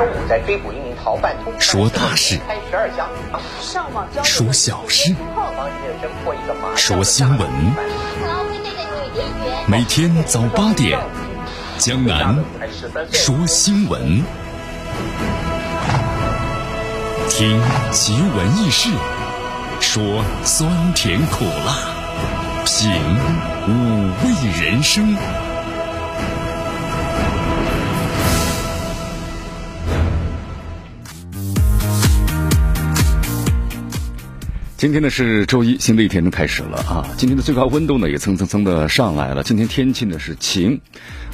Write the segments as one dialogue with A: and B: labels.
A: 中午在追捕一名逃犯，
B: 说大事，说小事，说新闻。每天早八点，江南说新闻，听奇闻异事，说酸甜苦辣，品五味人生。今天呢是周一，新的一天都开始了啊！今天的最高温度呢也蹭蹭蹭的上来了。今天天气呢是晴，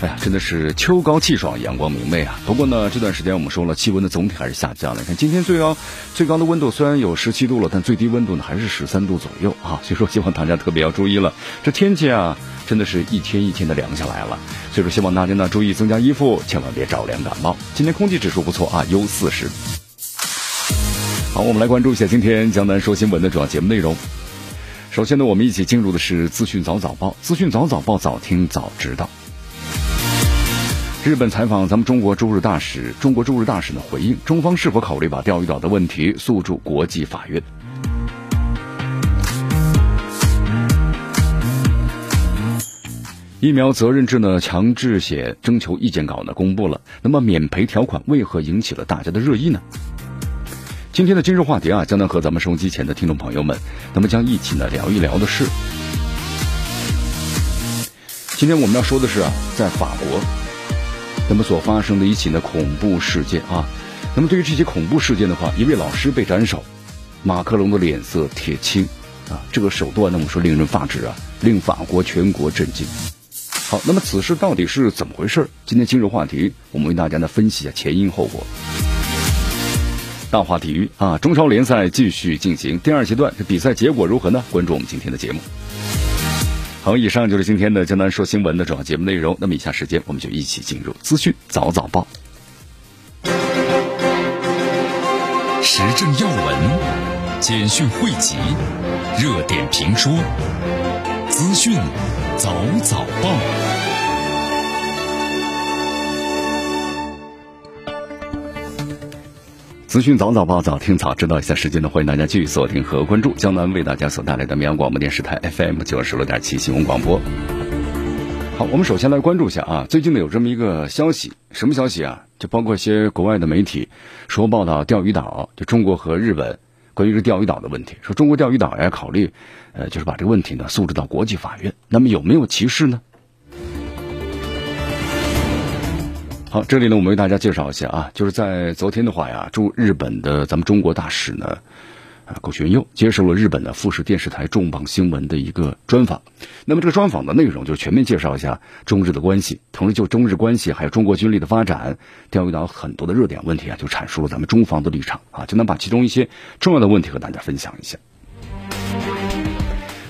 B: 哎呀，真的是秋高气爽，阳光明媚啊。不过呢这段时间我们说了，气温的总体还是下降了。你看今天最高最高的温度虽然有十七度了，但最低温度呢还是十三度左右啊。所以说希望大家特别要注意了，这天气啊真的是一天一天的凉下来了。所以说希望大家呢注意增加衣服，千万别着凉感冒。今天空气指数不错啊，优四十。好，我们来关注一下今天江南说新闻的主要节目内容。首先呢，我们一起进入的是资讯早早报，资讯早早报，早听早知道。日本采访咱们中国驻日大使，中国驻日大使呢回应，中方是否考虑把钓鱼岛的问题诉诸国际法院？疫苗责任制呢强制险征求意见稿呢公布了，那么免赔条款为何引起了大家的热议呢？今天的今日话题啊，将能和咱们收音机前的听众朋友们，那么将一起呢聊一聊的是，今天我们要说的是啊，在法国，那么所发生的一起呢恐怖事件啊，那么对于这些恐怖事件的话，一位老师被斩首，马克龙的脸色铁青啊，这个手段呢我们说令人发指啊，令法国全国震惊。好，那么此事到底是怎么回事？今天今日话题，我们为大家呢分析一下前因后果。大话体育啊，中超联赛继续进行第二阶段，这比赛结果如何呢？关注我们今天的节目。好，以上就是今天的江南说新闻的主要节目内容。那么以下时间，我们就一起进入资讯早早报，时政要闻、简讯汇集、热点评说、资讯早早报。资讯早早报，早听早知道一下时间呢，欢迎大家继续锁定和关注江南为大家所带来的绵阳广播电视台 FM 九十六点七新闻广播。好，我们首先来关注一下啊，最近呢有这么一个消息，什么消息啊？就包括一些国外的媒体说报道钓鱼岛，就中国和日本关于这钓鱼岛的问题，说中国钓鱼岛要考虑，呃，就是把这个问题呢诉诸到国际法院。那么有没有歧视呢？好，这里呢，我们为大家介绍一下啊，就是在昨天的话呀，驻日本的咱们中国大使呢，啊，苟玄佑接受了日本的富士电视台重磅新闻的一个专访。那么这个专访的内容就是全面介绍一下中日的关系，同时就中日关系还有中国军力的发展，钓鱼岛很多的热点问题啊，就阐述了咱们中方的立场啊，就能把其中一些重要的问题和大家分享一下。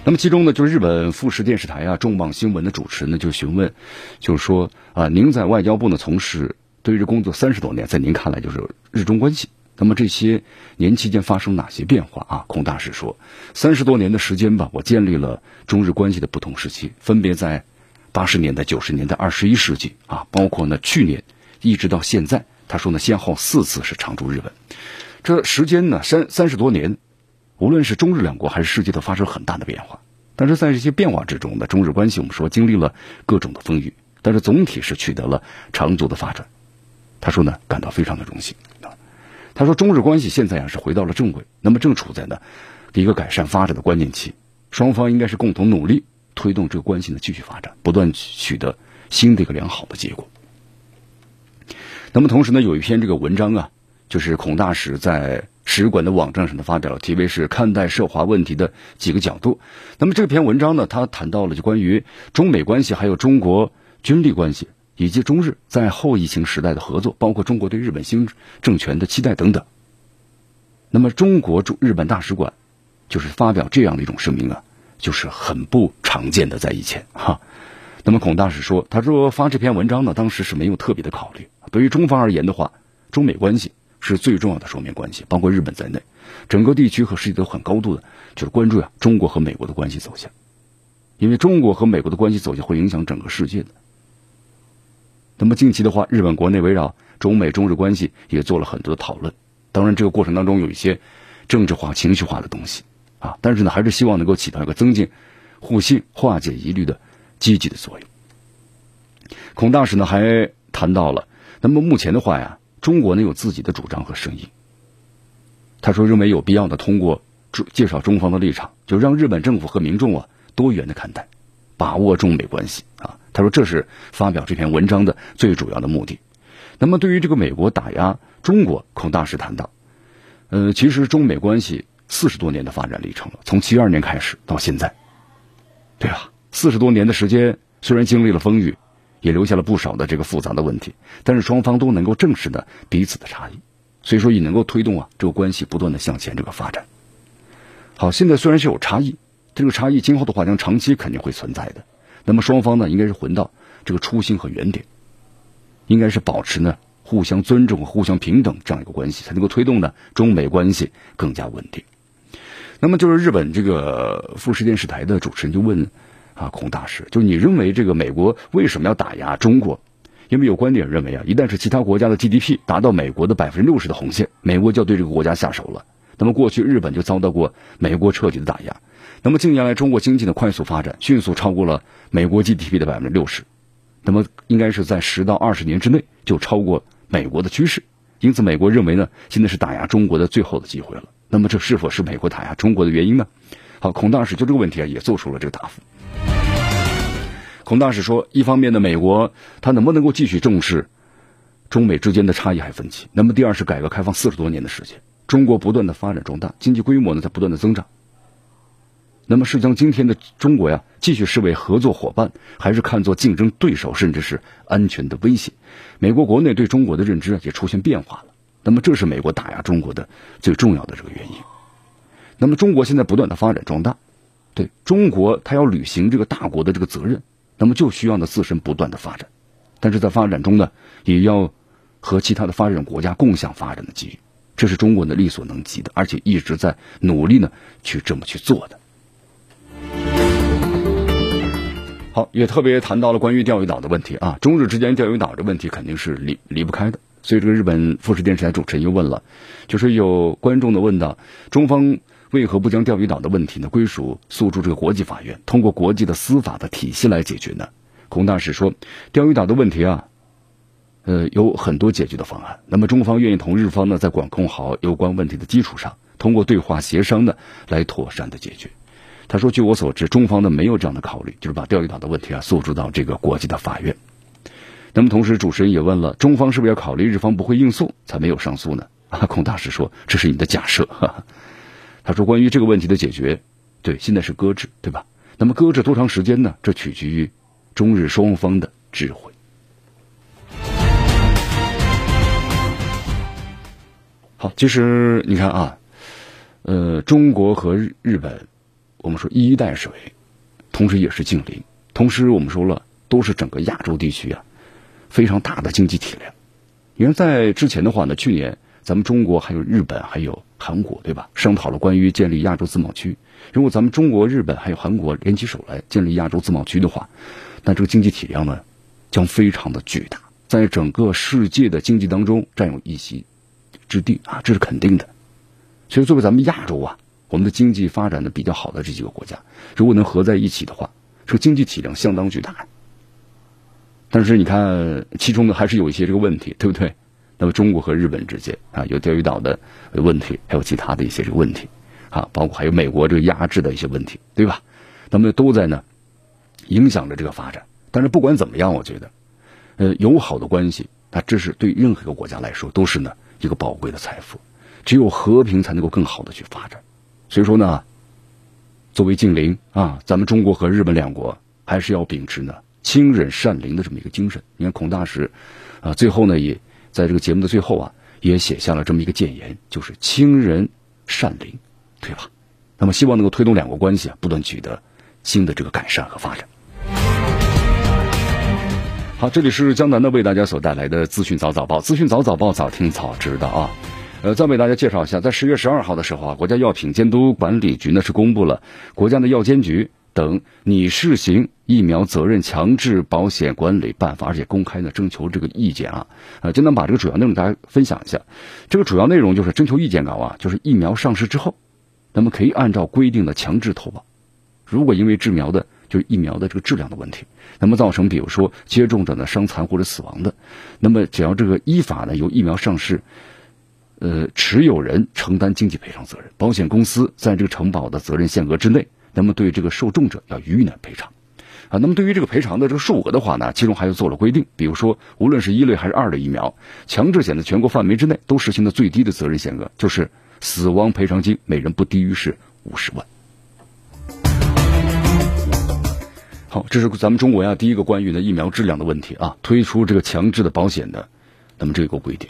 B: 那么其中呢，就是日本富士电视台啊，重磅新闻的主持人呢就询问，就是说啊，您在外交部呢从事对日工作三十多年，在您看来就是日中关系，那么这些年期间发生哪些变化啊？孔大使说，三十多年的时间吧，我建立了中日关系的不同时期，分别在八十年代、九十年代、二十一世纪啊，包括呢去年一直到现在，他说呢先后四次是常驻日本，这时间呢三三十多年。无论是中日两国还是世界，都发生很大的变化。但是在这些变化之中呢，中日关系我们说经历了各种的风雨，但是总体是取得了长足的发展。他说呢，感到非常的荣幸啊。他说，中日关系现在啊是回到了正轨，那么正处在呢一个改善发展的关键期，双方应该是共同努力推动这个关系的继续发展，不断取得新的一个良好的结果。那么同时呢，有一篇这个文章啊，就是孔大使在。使馆的网站上的发表了题为是看待涉华问题的几个角度。那么这篇文章呢，他谈到了就关于中美关系，还有中国军力关系，以及中日在后疫情时代的合作，包括中国对日本新政权的期待等等。那么中国驻日本大使馆就是发表这样的一种声明啊，就是很不常见的在以前哈。那么孔大使说，他说发这篇文章呢，当时是没有特别的考虑。对于中方而言的话，中美关系。是最重要的双边关系，包括日本在内，整个地区和世界都很高度的，就是关注呀中国和美国的关系走向，因为中国和美国的关系走向会影响整个世界的。那么近期的话，日本国内围绕中美中日关系也做了很多的讨论。当然，这个过程当中有一些政治化、情绪化的东西啊，但是呢，还是希望能够起到一个增进互信、化解疑虑的积极的作用。孔大使呢还谈到了，那么目前的话呀，中国呢有自己的主张和声音。他说，认为有必要的通过介绍中方的立场，就让日本政府和民众啊多元的看待，把握中美关系啊。他说，这是发表这篇文章的最主要的目的。那么，对于这个美国打压中国，孔大使谈到，呃，其实中美关系四十多年的发展历程了，从七二年开始到现在，对吧？四十多年的时间，虽然经历了风雨，也留下了不少的这个复杂的问题，但是双方都能够正视的彼此的差异。所以说也能够推动啊这个关系不断的向前这个发展。好，现在虽然是有差异，这个差异今后的话将长期肯定会存在的。那么双方呢应该是回到这个初心和原点，应该是保持呢互相尊重、互相平等这样一个关系，才能够推动呢中美关系更加稳定。那么就是日本这个富士电视台的主持人就问啊孔大使，就你认为这个美国为什么要打压中国？因为有观点认为啊，一旦是其他国家的 GDP 达到美国的百分之六十的红线，美国就要对这个国家下手了。那么过去日本就遭到过美国彻底的打压。那么近年来中国经济的快速发展，迅速超过了美国 GDP 的百分之六十。那么应该是在十到二十年之内就超过美国的趋势。因此，美国认为呢，现在是打压中国的最后的机会了。那么这是否是美国打压中国的原因呢？好，孔大使就这个问题啊，也做出了这个答复。孔大使说：“一方面呢，美国他能不能够继续重视中美之间的差异还分歧？那么第二是改革开放四十多年的时间，中国不断的发展壮大，经济规模呢在不断的增长。那么是将今天的中国呀继续视为合作伙伴，还是看作竞争对手，甚至是安全的威胁？美国国内对中国的认知也出现变化了。那么这是美国打压中国的最重要的这个原因。那么中国现在不断的发展壮大，对中国他要履行这个大国的这个责任。”那么就需要呢自身不断的发展，但是在发展中呢，也要和其他的发展国家共享发展的机遇，这是中国呢力所能及的，而且一直在努力呢去这么去做的。好，也特别谈到了关于钓鱼岛的问题啊，中日之间钓鱼岛的问题肯定是离离不开的，所以这个日本富士电视台主持人又问了，就是有观众的问到中方。为何不将钓鱼岛的问题呢归属诉诸这个国际法院，通过国际的司法的体系来解决呢？孔大使说，钓鱼岛的问题啊，呃，有很多解决的方案。那么中方愿意同日方呢，在管控好有关问题的基础上，通过对话协商呢，来妥善的解决。他说，据我所知，中方呢没有这样的考虑，就是把钓鱼岛的问题啊诉诸到这个国际的法院。那么同时，主持人也问了，中方是不是要考虑日方不会应诉，才没有上诉呢？啊，孔大使说，这是你的假设。哈哈他说：“关于这个问题的解决，对，现在是搁置，对吧？那么搁置多长时间呢？这取决于中日双方的智慧。好，其实你看啊，呃，中国和日本，我们说一衣带水，同时也是近邻，同时我们说了，都是整个亚洲地区啊非常大的经济体量。你看，在之前的话呢，去年。”咱们中国还有日本还有韩国，对吧？商讨了关于建立亚洲自贸区。如果咱们中国、日本还有韩国联起手来建立亚洲自贸区的话，那这个经济体量呢，将非常的巨大，在整个世界的经济当中占有一席之地啊，这是肯定的。所以，作为咱们亚洲啊，我们的经济发展的比较好的这几个国家，如果能合在一起的话，这个经济体量相当巨大。但是你看，其中呢还是有一些这个问题，对不对？那么中国和日本之间啊，有钓鱼岛的问题，还有其他的一些这个问题，啊，包括还有美国这个压制的一些问题，对吧？那么都在呢影响着这个发展。但是不管怎么样，我觉得，呃，友好的关系，它这是对任何一个国家来说都是呢一个宝贵的财富。只有和平才能够更好的去发展。所以说呢，作为近邻啊，咱们中国和日本两国还是要秉持呢亲忍善邻的这么一个精神。你看孔大使啊，最后呢也。在这个节目的最后啊，也写下了这么一个谏言，就是亲仁善邻，对吧？那么希望能够推动两国关系啊，不断取得新的这个改善和发展。好，这里是江南的为大家所带来的资讯早早报，资讯早早报，早听早知道啊。呃，再为大家介绍一下，在十月十二号的时候啊，国家药品监督管理局呢是公布了国家的药监局。等拟试行疫苗责任强制保险管理办法，而且公开呢征求这个意见啊，呃，就能把这个主要内容大家分享一下。这个主要内容就是征求意见稿啊，就是疫苗上市之后，那么可以按照规定的强制投保。如果因为治苗的就疫苗的这个质量的问题，那么造成比如说接种者的伤残或者死亡的，那么只要这个依法呢由疫苗上市。呃，持有人承担经济赔偿责任，保险公司在这个承保的责任限额之内，那么对这个受众者要予以呢赔偿，啊，那么对于这个赔偿的这个数额的话呢，其中还有做了规定，比如说，无论是一类还是二类疫苗，强制险的全国范围之内都实行的最低的责任限额就是死亡赔偿金每人不低于是五十万。好，这是咱们中国呀第一个关于呢疫苗质量的问题啊，推出这个强制的保险的，那么这个规定。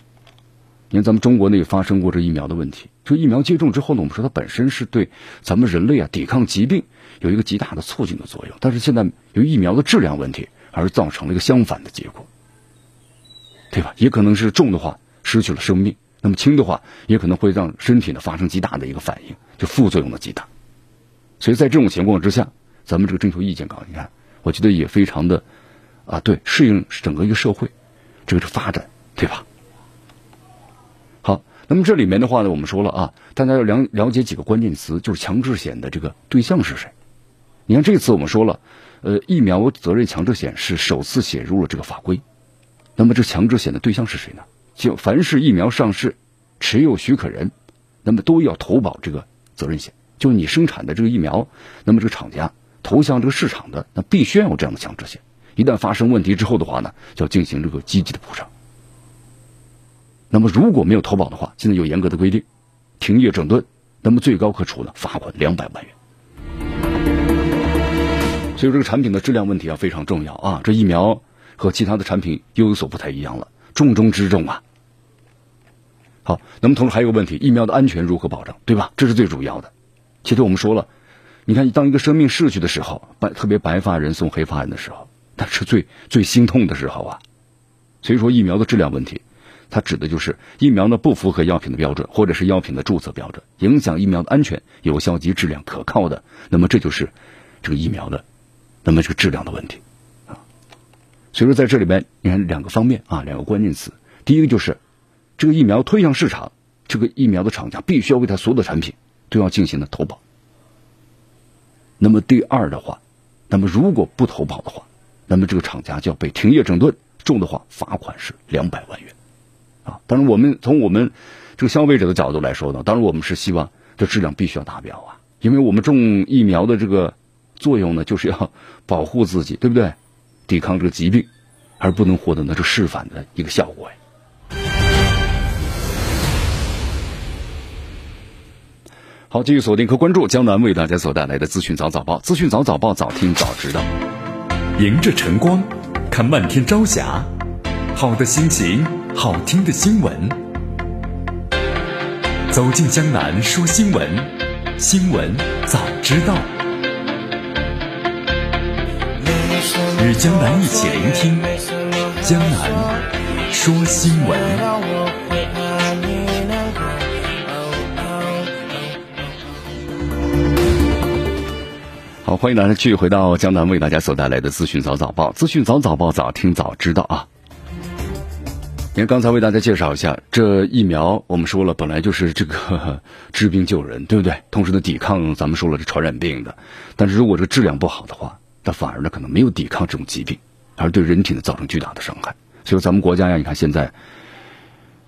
B: 你看，咱们中国呢也发生过这疫苗的问题。就疫苗接种之后呢，我们说它本身是对咱们人类啊抵抗疾病有一个极大的促进的作用。但是现在由于疫苗的质量问题，而造成了一个相反的结果，对吧？也可能是重的话失去了生命，那么轻的话也可能会让身体呢发生极大的一个反应，就副作用的极大。所以在这种情况之下，咱们这个征求意见稿，你看，我觉得也非常的啊，对，适应整个一个社会这个是发展，对吧？那么这里面的话呢，我们说了啊，大家要了了解几个关键词，就是强制险的这个对象是谁。你看这次我们说了，呃，疫苗责任强制险是首次写入了这个法规。那么这强制险的对象是谁呢？就凡是疫苗上市持有许可人，那么都要投保这个责任险。就你生产的这个疫苗，那么这个厂家投向这个市场的，那必须要有这样的强制险。一旦发生问题之后的话呢，就要进行这个积极的补偿。那么如果没有投保的话，现在有严格的规定，停业整顿，那么最高可处呢罚款两百万元。所以这个产品的质量问题啊非常重要啊，这疫苗和其他的产品又有所不太一样了，重中之重啊。好，那么同时还有个问题，疫苗的安全如何保障，对吧？这是最主要的。其实我们说了，你看当一个生命逝去的时候，白特别白发人送黑发人的时候，那是最最心痛的时候啊。所以说疫苗的质量问题。它指的就是疫苗呢不符合药品的标准，或者是药品的注册标准，影响疫苗的安全、有效及质量可靠的，那么这就是这个疫苗的，那么这个质量的问题啊。所以说在这里边，你看两个方面啊，两个关键词。第一个就是这个疫苗推向市场，这个疫苗的厂家必须要为它所有的产品都要进行的投保。那么第二的话，那么如果不投保的话，那么这个厂家就要被停业整顿，重的话罚款是两百万元。啊，当然，我们从我们这个消费者的角度来说呢，当然我们是希望这质量必须要达标啊，因为我们种疫苗的这个作用呢，就是要保护自己，对不对？抵抗这个疾病，而不能获得呢这示范的一个效果呀。好，继续锁定和关注江南为大家所带来的资讯早早报，资讯早早报，早听早知道。
C: 迎着晨光，看漫天朝霞，好的心情。好听的新闻，走进江南说新闻，新闻早知道，与江南一起聆听江南说新闻。
B: 好，欢迎大家继续回到江南为大家所带来的资讯早早报，资讯早早报，早听早知道啊。你看，刚才为大家介绍一下，这疫苗我们说了，本来就是这个 治病救人，对不对？同时呢，抵抗咱们说了这传染病的。但是如果这个质量不好的话，那反而呢可能没有抵抗这种疾病，而对人体呢造成巨大的伤害。所以咱们国家呀，你看现在，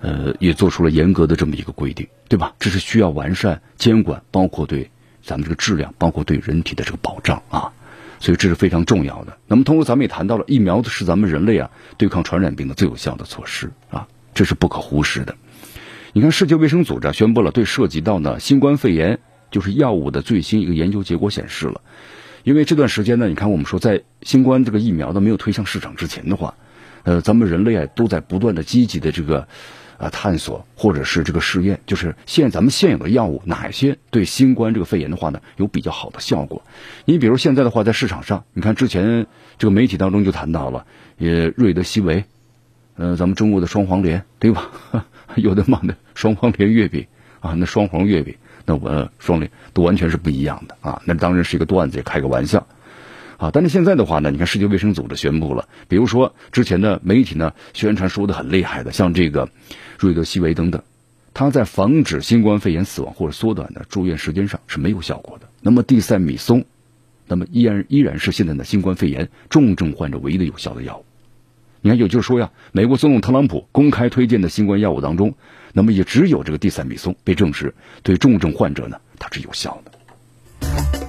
B: 呃，也做出了严格的这么一个规定，对吧？这是需要完善监管，包括对咱们这个质量，包括对人体的这个保障啊。所以这是非常重要的。那么，通过咱们也谈到了，疫苗是咱们人类啊对抗传染病的最有效的措施啊，这是不可忽视的。你看，世界卫生组织宣布了，对涉及到呢新冠肺炎就是药物的最新一个研究结果显示了，因为这段时间呢，你看我们说在新冠这个疫苗呢没有推向市场之前的话，呃，咱们人类啊都在不断的积极的这个。啊，探索或者是这个试验，就是现咱们现有的药物哪些对新冠这个肺炎的话呢，有比较好的效果？你比如现在的话，在市场上，你看之前这个媒体当中就谈到了，也瑞德西韦，呃，咱们中国的双黄连，对吧？有的嘛的双黄连月饼啊，那双黄月饼，那我双联都完全是不一样的啊。那当然是一个段子，也开个玩笑啊。但是现在的话呢，你看世界卫生组织宣布了，比如说之前的媒体呢宣传说的很厉害的，像这个瑞德西韦等等，它在防止新冠肺炎死亡或者缩短的住院时间上是没有效果的。那么地塞米松，那么依然依然是现在的新冠肺炎重症患者唯一的有效的药物。你看，也就是说呀，美国总统特朗普公开推荐的新冠药物当中，那么也只有这个地塞米松被证实对重症患者呢，它是有效的。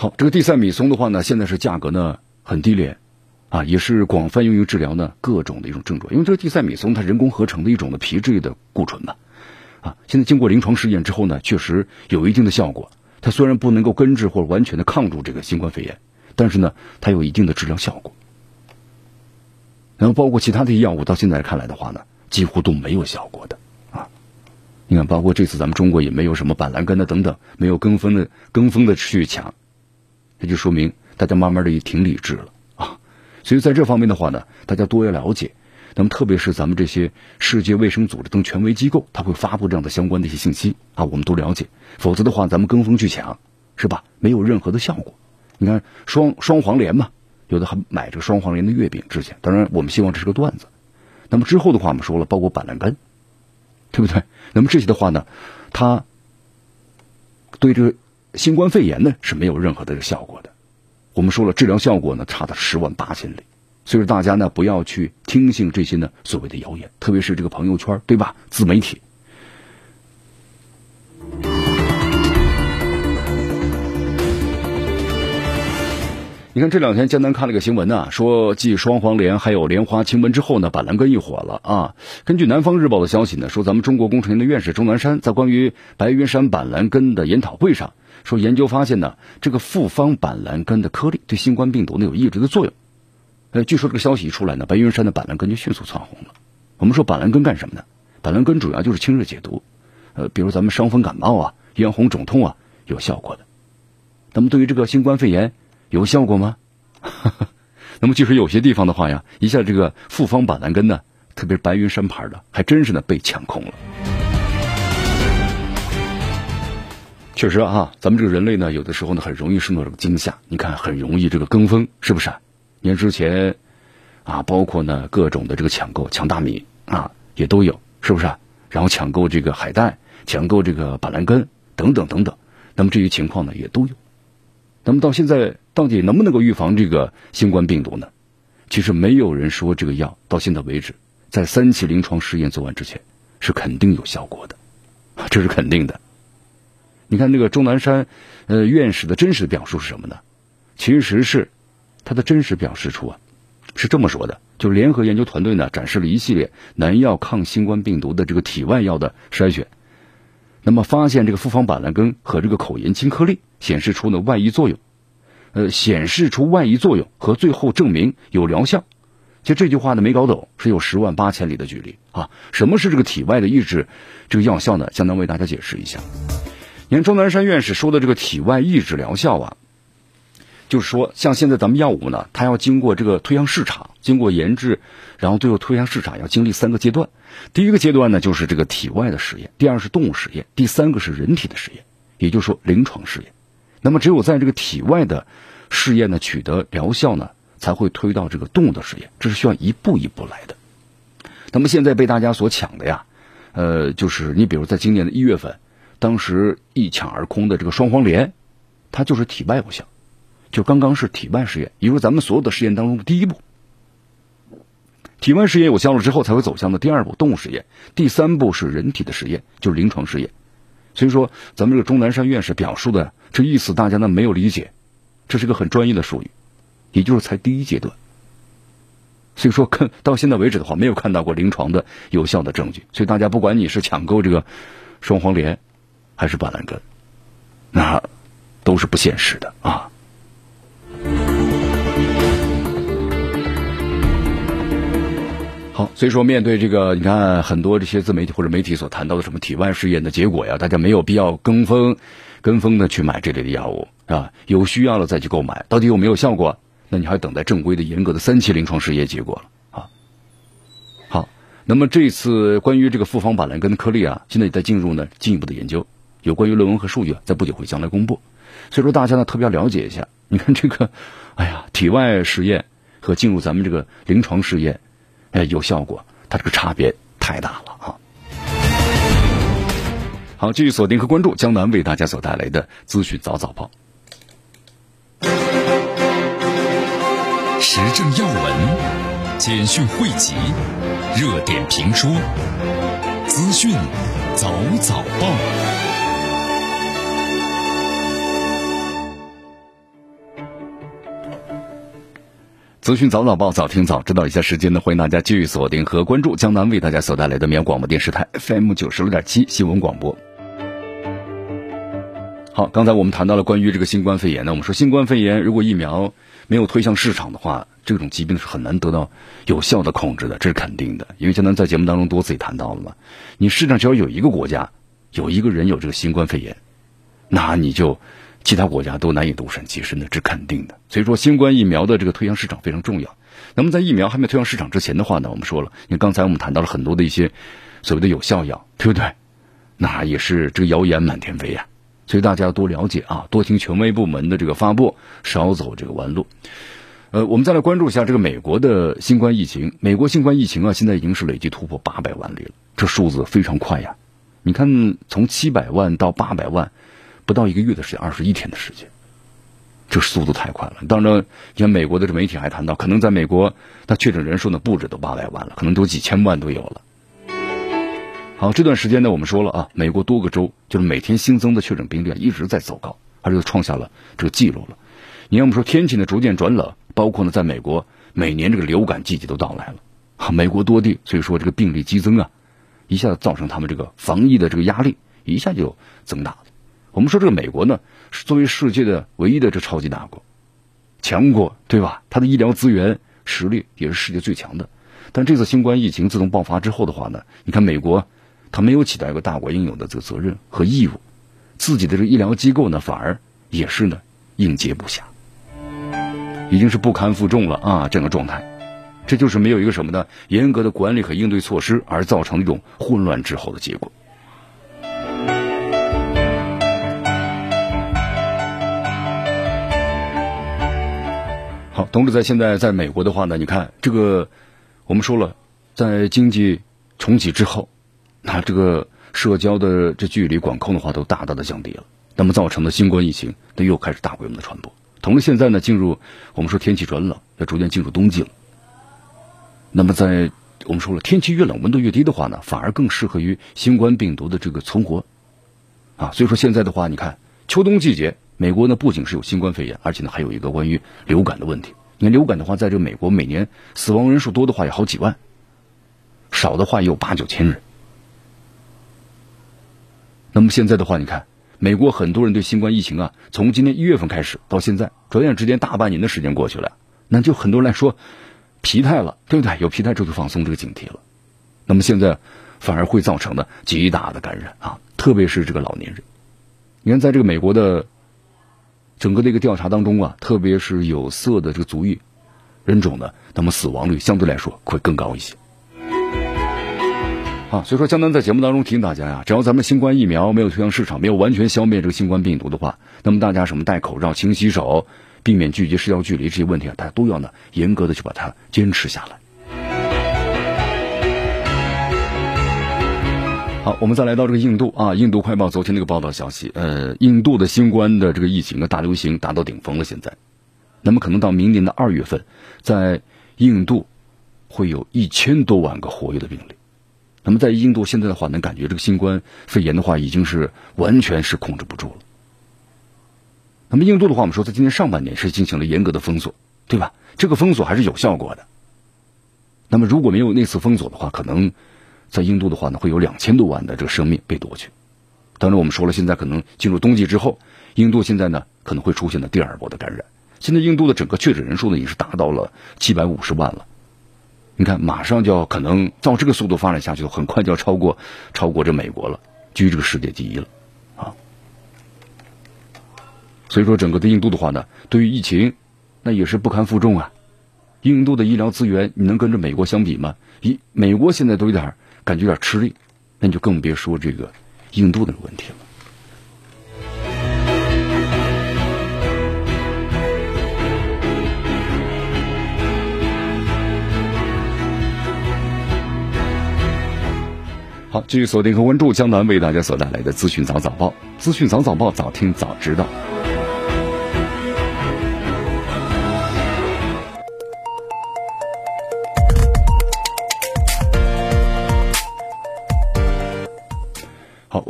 B: 好，这个地塞米松的话呢，现在是价格呢很低廉，啊，也是广泛用于治疗呢各种的一种症状。因为这个地塞米松它人工合成的一种的皮质的固醇嘛，啊，现在经过临床试验之后呢，确实有一定的效果。它虽然不能够根治或者完全的抗住这个新冠肺炎。但是呢，它有一定的治疗效果。然后包括其他的药物，到现在看来的话呢，几乎都没有效果的啊。你看，包括这次咱们中国也没有什么板蓝根的等等，没有跟风的跟风的去抢，这就说明大家慢慢的也挺理智了啊。所以在这方面的话呢，大家多要了解。那么特别是咱们这些世界卫生组织等权威机构，他会发布这样的相关的一些信息啊，我们都了解。否则的话，咱们跟风去抢，是吧？没有任何的效果。你看双双黄连嘛，有的还买这个双黄连的月饼。之前当然我们希望这是个段子。那么之后的话，我们说了，包括板蓝根，对不对？那么这些的话呢，它对这个新冠肺炎呢是没有任何的效果的。我们说了，治疗效果呢差的十万八千里。所以说大家呢不要去听信这些呢所谓的谣言，特别是这个朋友圈，对吧？自媒体。你看这两天江南看了个新闻呢，说继双黄连还有莲花清瘟之后呢，板蓝根又火了啊。根据南方日报的消息呢，说咱们中国工程院的院士钟南山在关于白云山板蓝根的研讨会上说，研究发现呢，这个复方板蓝根的颗粒对新冠病毒呢有抑制的作用。呃，据说这个消息一出来呢，白云山的板蓝根就迅速窜红了。我们说板蓝根干什么呢？板蓝根主要就是清热解毒，呃，比如咱们伤风感冒啊、咽喉肿痛啊有效果的。那么对于这个新冠肺炎。有效果吗？那么据说有些地方的话呀，一下这个复方板蓝根呢，特别白云山牌的，还真是呢被抢空了。确实啊，咱们这个人类呢，有的时候呢很容易受到这个惊吓。你看，很容易这个跟风，是不是？你看之前啊，包括呢各种的这个抢购抢大米啊，也都有，是不是？然后抢购这个海带，抢购这个板蓝根等等等等。那么这些情况呢，也都有。那么到现在。到底能不能够预防这个新冠病毒呢？其实没有人说这个药到现在为止，在三期临床试验做完之前是肯定有效果的，这是肯定的。你看那个钟南山，呃，院士的真实表述是什么呢？其实是他的真实表示出啊，是这么说的：，就联合研究团队呢展示了一系列南药抗新冠病毒的这个体外药的筛选，那么发现这个复方板蓝根和这个口炎金颗粒显示出呢外溢作用。呃，显示出外溢作用和最后证明有疗效，其实这句话呢没搞懂，是有十万八千里的距离啊！什么是这个体外的抑制这个药效呢？相当为大家解释一下。你看钟南山院士说的这个体外抑制疗效啊，就是说像现在咱们药物呢，它要经过这个推向市场，经过研制，然后最后推向市场要经历三个阶段。第一个阶段呢就是这个体外的实验，第二是动物实验，第三个是人体的实验，也就是说临床试验。那么只有在这个体外的试验呢取得疗效呢，才会推到这个动物的实验，这是需要一步一步来的。那么现在被大家所抢的呀，呃，就是你比如在今年的一月份，当时一抢而空的这个双黄连，它就是体外有效，就刚刚是体外试验，也就是咱们所有的试验当中的第一步。体外试验有效了之后，才会走向的第二步动物实验，第三步是人体的实验，就是临床试验。所以说，咱们这个钟南山院士表述的这意思，大家呢没有理解，这是个很专业的术语，也就是才第一阶段。所以说，看到现在为止的话，没有看到过临床的有效的证据。所以大家不管你是抢购这个双黄连，还是板蓝根，那都是不现实的啊。好，所以说面对这个，你看很多这些自媒体或者媒体所谈到的什么体外试验的结果呀，大家没有必要跟风，跟风的去买这类的药物啊，有需要了再去购买，到底有没有效果？那你还等待正规的、严格的三期临床试验结果了啊。好，那么这次关于这个复方板蓝根颗粒啊，现在也在进入呢进一步的研究，有关于论文和数据在不久会将来公布。所以说大家呢特别要了解一下，你看这个，哎呀，体外实验和进入咱们这个临床试验，哎，有效果，它这个差别太大了啊。好，继续锁定和关注江南为大家所带来的资讯早早报，
C: 时政要闻、简讯汇集、热点评说、资讯早早报。
B: 资讯早早报，早听早知道。一下时间呢，欢迎大家继续锁定和关注江南为大家所带来的绵阳广播电视台 FM 九十六点七新闻广播。好，刚才我们谈到了关于这个新冠肺炎呢，我们说新冠肺炎如果疫苗没有推向市场的话，这种疾病是很难得到有效的控制的，这是肯定的。因为江南在节目当中多次也谈到了嘛，你世上只要有一个国家有一个人有这个新冠肺炎，那你就。其他国家都难以独善其身的，这肯定的。所以说，新冠疫苗的这个推向市场非常重要。那么，在疫苗还没推向市场之前的话呢，我们说了，你刚才我们谈到了很多的一些所谓的有效药，对不对？那也是这个谣言满天飞呀。所以大家要多了解啊，多听权威部门的这个发布，少走这个弯路。呃，我们再来关注一下这个美国的新冠疫情。美国新冠疫情啊，现在已经是累计突破八百万例了，这数字非常快呀。你看，从七百万到八百万。不到一个月的时间，二十一天的时间，这速度太快了。当然，你看美国的这媒体还谈到，可能在美国，它确诊人数呢不止都八百万了，可能都几千万都有了。好，这段时间呢，我们说了啊，美国多个州就是每天新增的确诊病例一直在走高，而且创下了这个记录了。你看，我们说天气呢逐渐转冷，包括呢在美国每年这个流感季节都到来了，美国多地所以说这个病例激增啊，一下子造成他们这个防疫的这个压力一下就增大了。我们说这个美国呢，是作为世界的唯一的这超级大国，强国对吧？它的医疗资源实力也是世界最强的。但这次新冠疫情自从爆发之后的话呢，你看美国，它没有起到一个大国应有的这个责任和义务，自己的这个医疗机构呢，反而也是呢应接不暇，已经是不堪负重了啊！这个状态，这就是没有一个什么呢严格的管理和应对措施，而造成一种混乱之后的结果。好，同时在现在在美国的话呢，你看这个，我们说了，在经济重启之后，那这个社交的这距离管控的话都大大的降低了，那么造成的新冠疫情，它又开始大规模的传播。同时现在呢，进入我们说天气转冷，要逐渐进入冬季了。那么在我们说了，天气越冷，温度越低的话呢，反而更适合于新冠病毒的这个存活。啊，所以说现在的话，你看秋冬季节。美国呢不仅是有新冠肺炎，而且呢还有一个关于流感的问题。你看流感的话，在这个美国每年死亡人数多的话有好几万，少的话也有八九千人。那么现在的话，你看美国很多人对新冠疫情啊，从今年一月份开始到现在，转眼之间大半年的时间过去了，那就很多人来说疲态了，对不对？有疲态之后就放松这个警惕了。那么现在反而会造成的极大的感染啊，特别是这个老年人。你看，在这个美国的。整个的一个调查当中啊，特别是有色的这个族裔人种呢，那么死亡率相对来说会更高一些。啊，所以说江南在节目当中提醒大家呀，只要咱们新冠疫苗没有推向市场，没有完全消灭这个新冠病毒的话，那么大家什么戴口罩、勤洗手、避免聚集、社交距离这些问题啊，大家都要呢严格的去把它坚持下来。好，我们再来到这个印度啊，印度快报昨天那个报道消息，呃，印度的新冠的这个疫情的大流行达到顶峰了，现在，那么可能到明年的二月份，在印度会有一千多万个活跃的病例，那么在印度现在的话，能感觉这个新冠肺炎的话已经是完全是控制不住了。那么印度的话，我们说在今年上半年是进行了严格的封锁，对吧？这个封锁还是有效果的。那么如果没有那次封锁的话，可能。在印度的话呢，会有两千多万的这个生命被夺去。当然，我们说了，现在可能进入冬季之后，印度现在呢可能会出现的第二波的感染。现在印度的整个确诊人数呢已经是达到了七百五十万了。你看，马上就要可能照这个速度发展下去，很快就要超过超过这美国了，居这个世界第一了啊。所以说，整个的印度的话呢，对于疫情，那也是不堪负重啊。印度的医疗资源，你能跟着美国相比吗？一美国现在都有点感觉有点吃力，那你就更别说这个硬度的问题了。好，继续锁定和关注江南为大家所带来的资讯早早报，资讯早早报，早听早知道。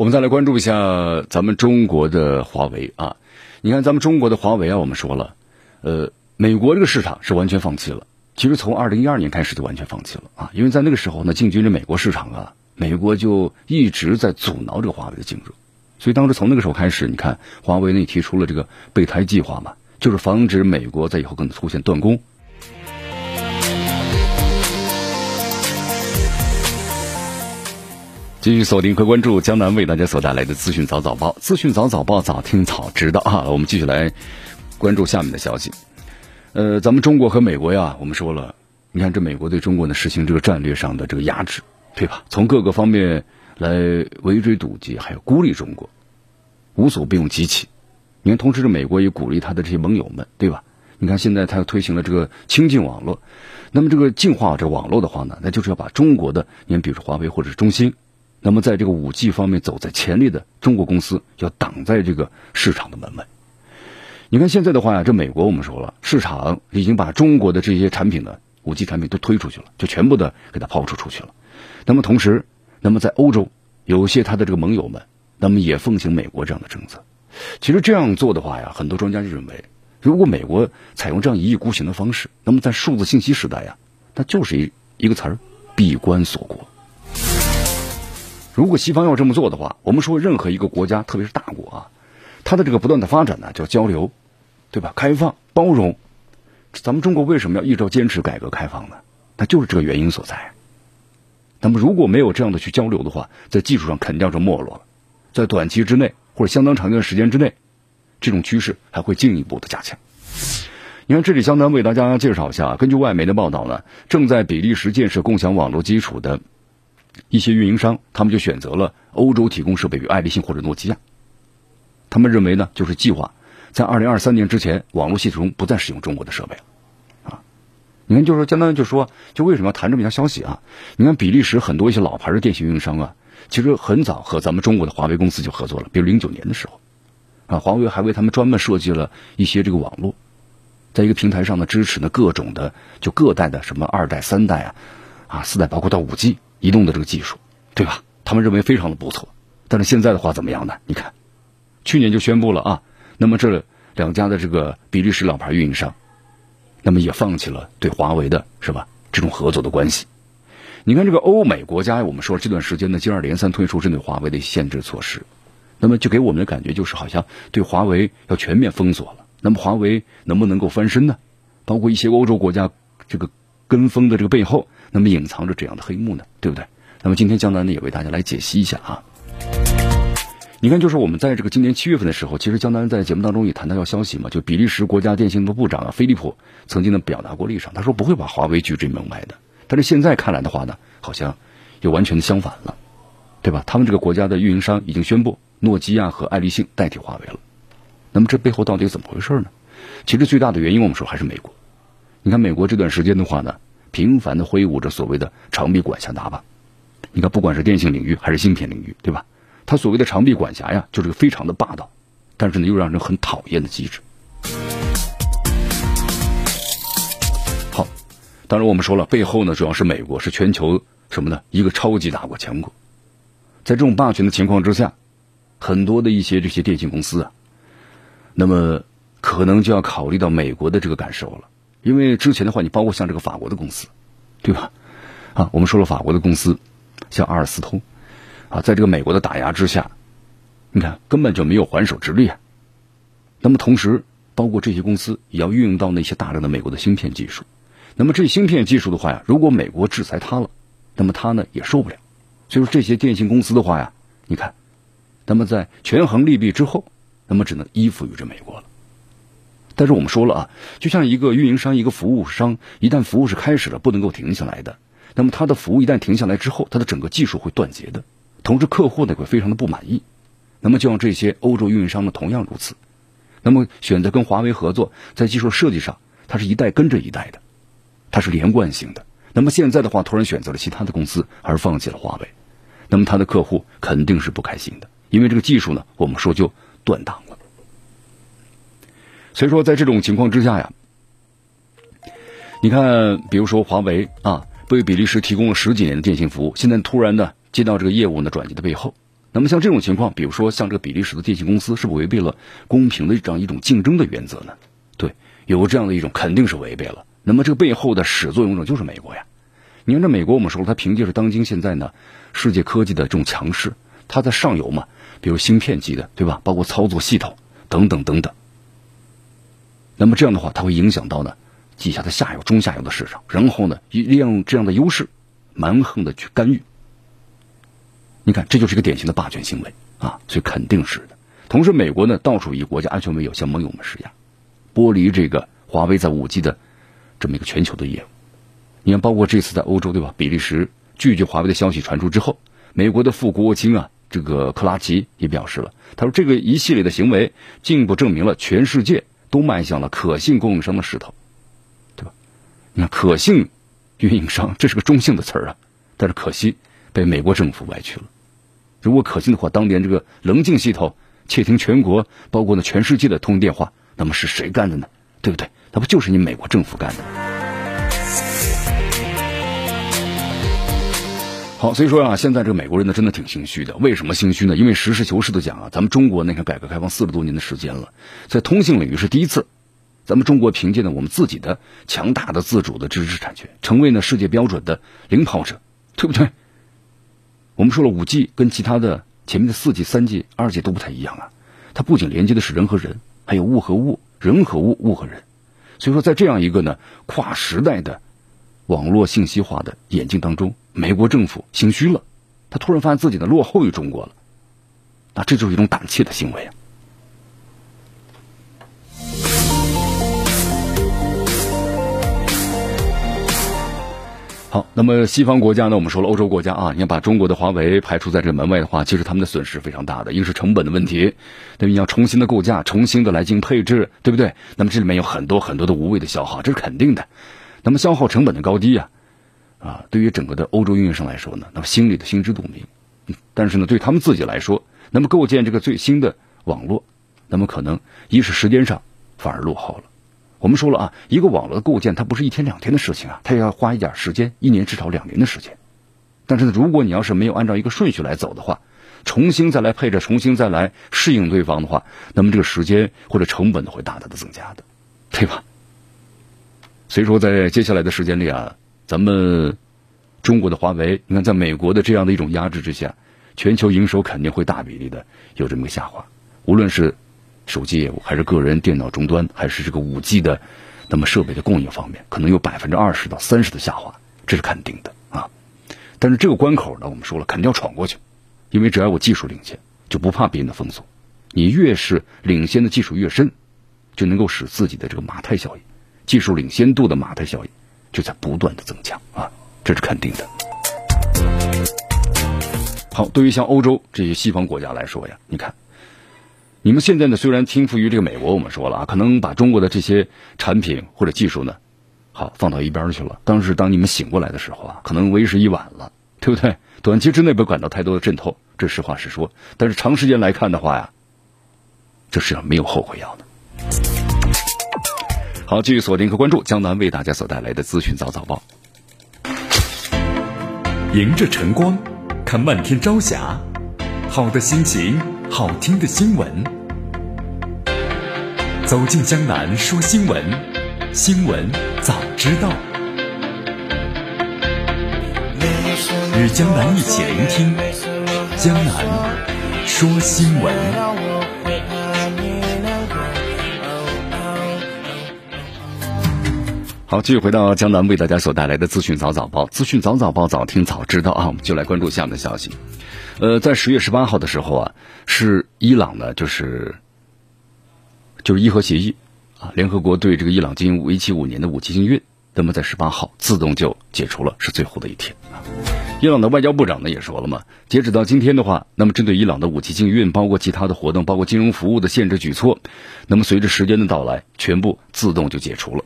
B: 我们再来关注一下咱们中国的华为啊。你看，咱们中国的华为啊，我们说了，呃，美国这个市场是完全放弃了。其实从二零一二年开始就完全放弃了啊，因为在那个时候呢，进军着美国市场啊。美国就一直在阻挠这个华为的进入，所以当时从那个时候开始，你看华为呢提出了这个备胎计划嘛，就是防止美国在以后可能出现断供。继续锁定和关注江南为大家所带来的资讯早早报，资讯早早报早听早知道啊！我们继续来关注下面的消息。呃，咱们中国和美国呀，我们说了，你看这美国对中国呢实行这个战略上的这个压制。对吧？从各个方面来围追堵截，还有孤立中国，无所不用其极。你看，同时这美国也鼓励他的这些盟友们，对吧？你看，现在他又推行了这个清净网络。那么，这个净化这网络的话呢，那就是要把中国的，你看，比如说华为或者是中兴，那么在这个五 G 方面走在前列的中国公司，要挡在这个市场的门外。你看现在的话呀，这美国我们说了，市场已经把中国的这些产品呢，五 G 产品都推出去了，就全部的给它抛出出去了。那么同时，那么在欧洲，有些他的这个盟友们，那么也奉行美国这样的政策。其实这样做的话呀，很多专家就认为，如果美国采用这样一意孤行的方式，那么在数字信息时代呀，那就是一一个词儿：闭关锁国。如果西方要这么做的话，我们说任何一个国家，特别是大国啊，它的这个不断的发展呢，叫交流，对吧？开放、包容。咱们中国为什么要一直坚持改革开放呢？那就是这个原因所在。那么如果没有这样的去交流的话，在技术上肯定是没落了，在短期之内或者相当长一段时间之内，这种趋势还会进一步的加强。你看，这里相当为大家介绍一下，根据外媒的报道呢，正在比利时建设共享网络基础的一些运营商，他们就选择了欧洲提供设备，比如爱立信或者诺基亚。他们认为呢，就是计划在二零二三年之前，网络系统不再使用中国的设备了。啊你看，就是说，相当于就说，就为什么要谈这么一条消息啊？你看，比利时很多一些老牌的电信运营商啊，其实很早和咱们中国的华为公司就合作了。比如零九年的时候，啊，华为还为他们专门设计了一些这个网络，在一个平台上呢，支持呢各种的就各代的什么二代、三代啊，啊四代，包括到五 G 移动的这个技术，对吧？他们认为非常的不错。但是现在的话怎么样呢？你看，去年就宣布了啊，那么这两家的这个比利时老牌运营商。那么也放弃了对华为的是吧这种合作的关系。你看这个欧美国家，我们说这段时间呢接二连三推出针对华为的限制措施，那么就给我们的感觉就是好像对华为要全面封锁了。那么华为能不能够翻身呢？包括一些欧洲国家这个跟风的这个背后，那么隐藏着这样的黑幕呢？对不对？那么今天江南呢也为大家来解析一下啊。你看，就是我们在这个今年七月份的时候，其实江南在节目当中也谈到要消息嘛，就比利时国家电信部部长啊，菲利普曾经呢表达过立场，他说不会把华为拒之门外的。但是现在看来的话呢，好像又完全的相反了，对吧？他们这个国家的运营商已经宣布，诺基亚和爱立信代替华为了。那么这背后到底怎么回事呢？其实最大的原因，我们说还是美国。你看美国这段时间的话呢，频繁的挥舞着所谓的长臂管辖大棒。你看，不管是电信领域还是芯片领域，对吧？他所谓的长臂管辖呀，就是个非常的霸道，但是呢又让人很讨厌的机制。好，当然我们说了，背后呢主要是美国，是全球什么呢？一个超级大国强国。在这种霸权的情况之下，很多的一些这些电信公司啊，那么可能就要考虑到美国的这个感受了，因为之前的话，你包括像这个法国的公司，对吧？啊，我们说了法国的公司，像阿尔斯通。啊，在这个美国的打压之下，你看根本就没有还手之力啊。那么同时，包括这些公司也要运用到那些大量的美国的芯片技术。那么这芯片技术的话呀，如果美国制裁它了，那么它呢也受不了。所以说这些电信公司的话呀，你看，那么在权衡利弊之后，那么只能依附于这美国了。但是我们说了啊，就像一个运营商、一个服务商，一旦服务是开始了，不能够停下来的。那么他的服务一旦停下来之后，他的整个技术会断绝的。同时，客户呢会非常的不满意。那么，就像这些欧洲运营商呢，同样如此。那么，选择跟华为合作，在技术设计上，它是一代跟着一代的，它是连贯性的。那么现在的话，突然选择了其他的公司，而放弃了华为，那么他的客户肯定是不开心的，因为这个技术呢，我们说就断档。所以说，在这种情况之下呀，你看，比如说华为啊，为比利时提供了十几年的电信服务，现在突然呢接到这个业务呢转移的背后，那么像这种情况，比如说像这个比利时的电信公司，是不是违背了公平的这样一种竞争的原则呢？对，有这样的一种肯定是违背了。那么这个背后的始作俑者就是美国呀。你看这美国，我们说了，它凭借着当今现在呢世界科技的这种强势，它在上游嘛，比如芯片级的，对吧？包括操作系统等等等等。那么这样的话，它会影响到呢底下的下游、中下游的市场，然后呢利用这样的优势蛮横的去干预。你看，这就是一个典型的霸权行为啊，所以肯定是的。同时，美国呢到处以国家安全为由向盟友们施压，剥离这个华为在五 G 的这么一个全球的业务。你看，包括这次在欧洲对吧？比利时拒绝华为的消息传出之后，美国的副国务卿啊，这个克拉奇也表示了，他说这个一系列的行为进一步证明了全世界。都迈向了可信供应商的势头，对吧？那，可信运营商这是个中性的词儿啊，但是可惜被美国政府歪曲了。如果可信的话，当年这个棱镜系统窃听全国，包括呢全世界的通电话，那么是谁干的呢？对不对？那不就是你美国政府干的？好，所以说啊，现在这个美国人呢，真的挺心虚的。为什么心虚呢？因为实事求是的讲啊，咱们中国那个改革开放四十多年的时间了，在通信领域是第一次，咱们中国凭借呢我们自己的强大的自主的知识产权，成为呢世界标准的领跑者，对不对？我们说了，五 G 跟其他的前面的四 G、三 G、二 G 都不太一样啊，它不仅连接的是人和人，还有物和物、人和物、物和人。所以说，在这样一个呢跨时代的网络信息化的眼镜当中。美国政府心虚了，他突然发现自己的落后于中国了，那这就是一种胆怯的行为啊。好，那么西方国家呢？我们说了，欧洲国家啊，你要把中国的华为排除在这门外的话，其实他们的损失非常大的，一个是成本的问题，那么你要重新的构架，重新的来进行配置，对不对？那么这里面有很多很多的无谓的消耗，这是肯定的。那么消耗成本的高低呀？啊，对于整个的欧洲运营商来说呢，那么心里的心知肚明。但是呢，对他们自己来说，那么构建这个最新的网络，那么可能一是时间上反而落后了。我们说了啊，一个网络的构建它不是一天两天的事情啊，它要花一点时间，一年至少两年的时间。但是呢，如果你要是没有按照一个顺序来走的话，重新再来配置，重新再来适应对方的话，那么这个时间或者成本会大大的增加的，对吧？所以说，在接下来的时间里啊。咱们中国的华为，你看，在美国的这样的一种压制之下，全球营收肯定会大比例的有这么个下滑。无论是手机业务，还是个人电脑终端，还是这个五 G 的那么设备的供应方面，可能有百分之二十到三十的下滑，这是肯定的啊。但是这个关口呢，我们说了，肯定要闯过去，因为只要我技术领先，就不怕别人的封锁。你越是领先的技术越深，就能够使自己的这个马太效应，技术领先度的马太效应。就在不断的增强啊，这是肯定的。好，对于像欧洲这些西方国家来说呀，你看，你们现在呢虽然听服于这个美国，我们说了啊，可能把中国的这些产品或者技术呢，好放到一边去了。但是当你们醒过来的时候啊，可能为时已晚了，对不对？短期之内不感到太多的阵痛，这实话实说。但是长时间来看的话呀，这世上没有后悔药的。好，继续锁定和关注江南为大家所带来的资讯早早报。
C: 迎着晨光，看漫天朝霞，好的心情，好听的新闻。走进江南说新闻，新闻早知道。与江南一起聆听江南说新闻。
B: 好，继续回到江南为大家所带来的资讯早早报，资讯早早报，早听早知道啊！我们就来关注下面的消息。呃，在十月十八号的时候啊，是伊朗呢，就是就是伊核协议啊，联合国对这个伊朗进行为期五年的武器禁运，那么在十八号自动就解除了，是最后的一天啊。伊朗的外交部长呢也说了嘛，截止到今天的话，那么针对伊朗的武器禁运，包括其他的活动，包括金融服务的限制举措，那么随着时间的到来，全部自动就解除了。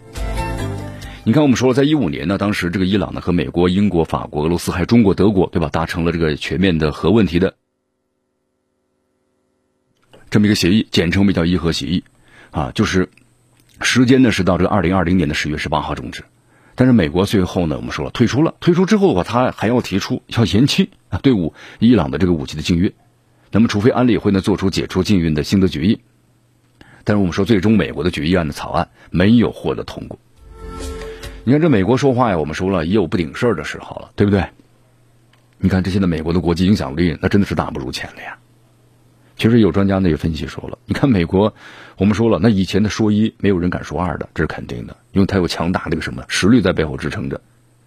B: 你看，我们说了，在一五年呢，当时这个伊朗呢和美国、英国、法国、俄罗斯还有中国、德国，对吧，达成了这个全面的核问题的这么一个协议，简称为叫伊核协议，啊，就是时间呢是到这个二零二零年的十月十八号终止。但是美国最后呢，我们说了退出了。退出之后的话，他还要提出要延期啊，对武伊朗的这个武器的禁运。那么，除非安理会呢做出解除禁运的新的决议。但是我们说，最终美国的决议案的草案没有获得通过。你看这美国说话呀，我们说了也有不顶事儿的时候了，对不对？你看这现在美国的国际影响力，那真的是大不如前了呀。其实有专家呢也分析说了，你看美国，我们说了，那以前的说一，没有人敢说二的，这是肯定的，因为它有强大那个什么实力在背后支撑着。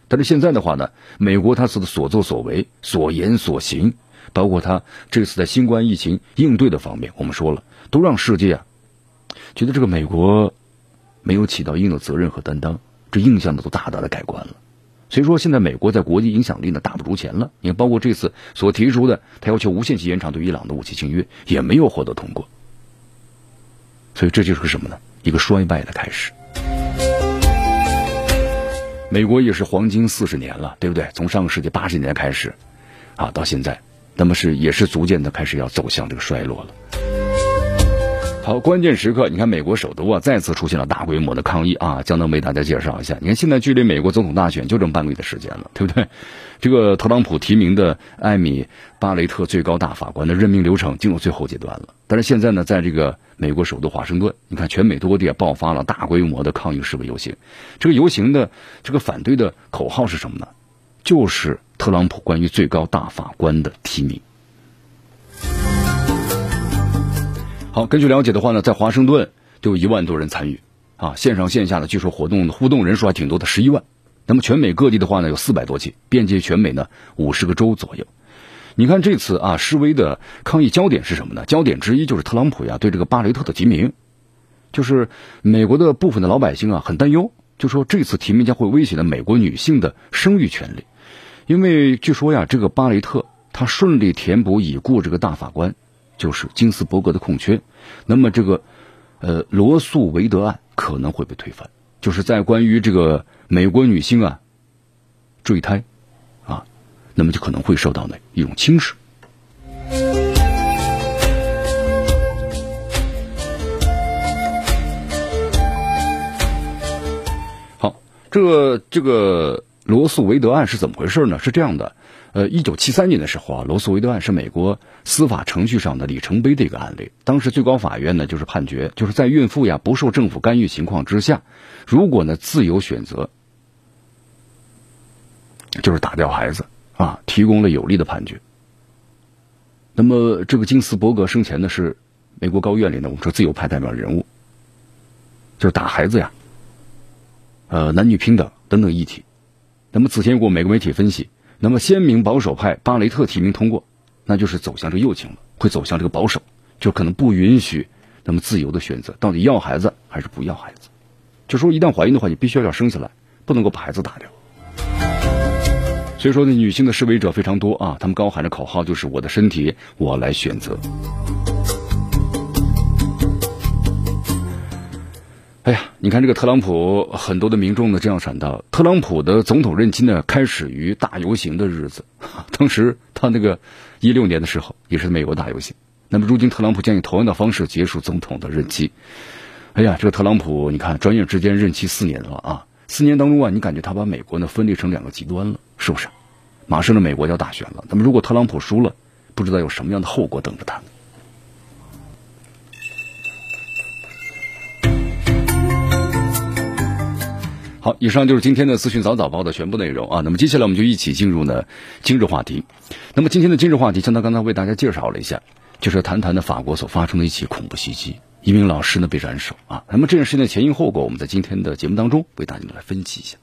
B: 但是现在的话呢，美国它的所作所为、所言所行，包括它这次在新冠疫情应对的方面，我们说了，都让世界啊觉得这个美国没有起到应有的责任和担当，这印象呢都大大的改观了。所以说，现在美国在国际影响力呢大不如前了。你看，包括这次所提出的，他要求无限期延长对伊朗的武器禁运，也没有获得通过。所以这就是个什么呢？一个衰败的开始。美国也是黄金四十年了，对不对？从上个世纪八十年代开始，啊，到现在，那么是也是逐渐的开始要走向这个衰落了。好，关键时刻，你看美国首都啊，再次出现了大规模的抗议啊，将能为大家介绍一下。你看，现在距离美国总统大选就这么半个月的时间了，对不对？这个特朗普提名的艾米·巴雷特最高大法官的任命流程进入最后阶段了。但是现在呢，在这个美国首都华盛顿，你看全美多地爆发了大规模的抗议示威游行。这个游行的这个反对的口号是什么呢？就是特朗普关于最高大法官的提名。好，根据了解的话呢，在华盛顿就有一万多人参与，啊，线上线下的据说活动互动人数还挺多的，十一万。那么全美各地的话呢，有四百多起，遍及全美呢五十个州左右。你看这次啊示威的抗议焦点是什么呢？焦点之一就是特朗普呀对这个巴雷特的提名，就是美国的部分的老百姓啊很担忧，就说这次提名将会威胁到美国女性的生育权利，因为据说呀这个巴雷特他顺利填补已故这个大法官。就是金斯伯格的空缺，那么这个，呃，罗素韦德案可能会被推翻，就是在关于这个美国女性啊坠胎啊，那么就可能会受到呢一种轻视。好，这个这个罗素韦德案是怎么回事呢？是这样的。呃，一九七三年的时候啊，罗斯韦德案是美国司法程序上的里程碑的一个案例。当时最高法院呢，就是判决，就是在孕妇呀不受政府干预情况之下，如果呢自由选择，就是打掉孩子啊，提供了有力的判决。那么这个金斯伯格生前呢是美国高院里呢，我们说自由派代表人物，就是打孩子呀，呃，男女平等等等议题。那么此前过美国媒体分析。那么鲜明保守派巴雷特提名通过，那就是走向这个右倾了，会走向这个保守，就可能不允许那么自由的选择，到底要孩子还是不要孩子？就说一旦怀孕的话，你必须要要生下来，不能够把孩子打掉。所以说呢，女性的示威者非常多啊，他们高喊着口号，就是我的身体我来选择。你看这个特朗普，很多的民众呢这样喊道：特朗普的总统任期呢开始于大游行的日子。当时他那个一六年的时候也是美国大游行。那么如今特朗普将以同样的方式结束总统的任期。哎呀，这个特朗普，你看转眼之间任期四年了啊！四年当中啊，你感觉他把美国呢分裂成两个极端了，是不是？马上呢，美国要大选了。那么如果特朗普输了，不知道有什么样的后果等着他。好，以上就是今天的资讯早早报的全部内容啊。那么接下来我们就一起进入呢今日话题。那么今天的今日话题，像他刚才为大家介绍了一下，就是谈谈的法国所发生的一起恐怖袭击，一名老师呢被斩首啊。那么这件事情的前因后果，我们在今天的节目当中为大家来分析一下。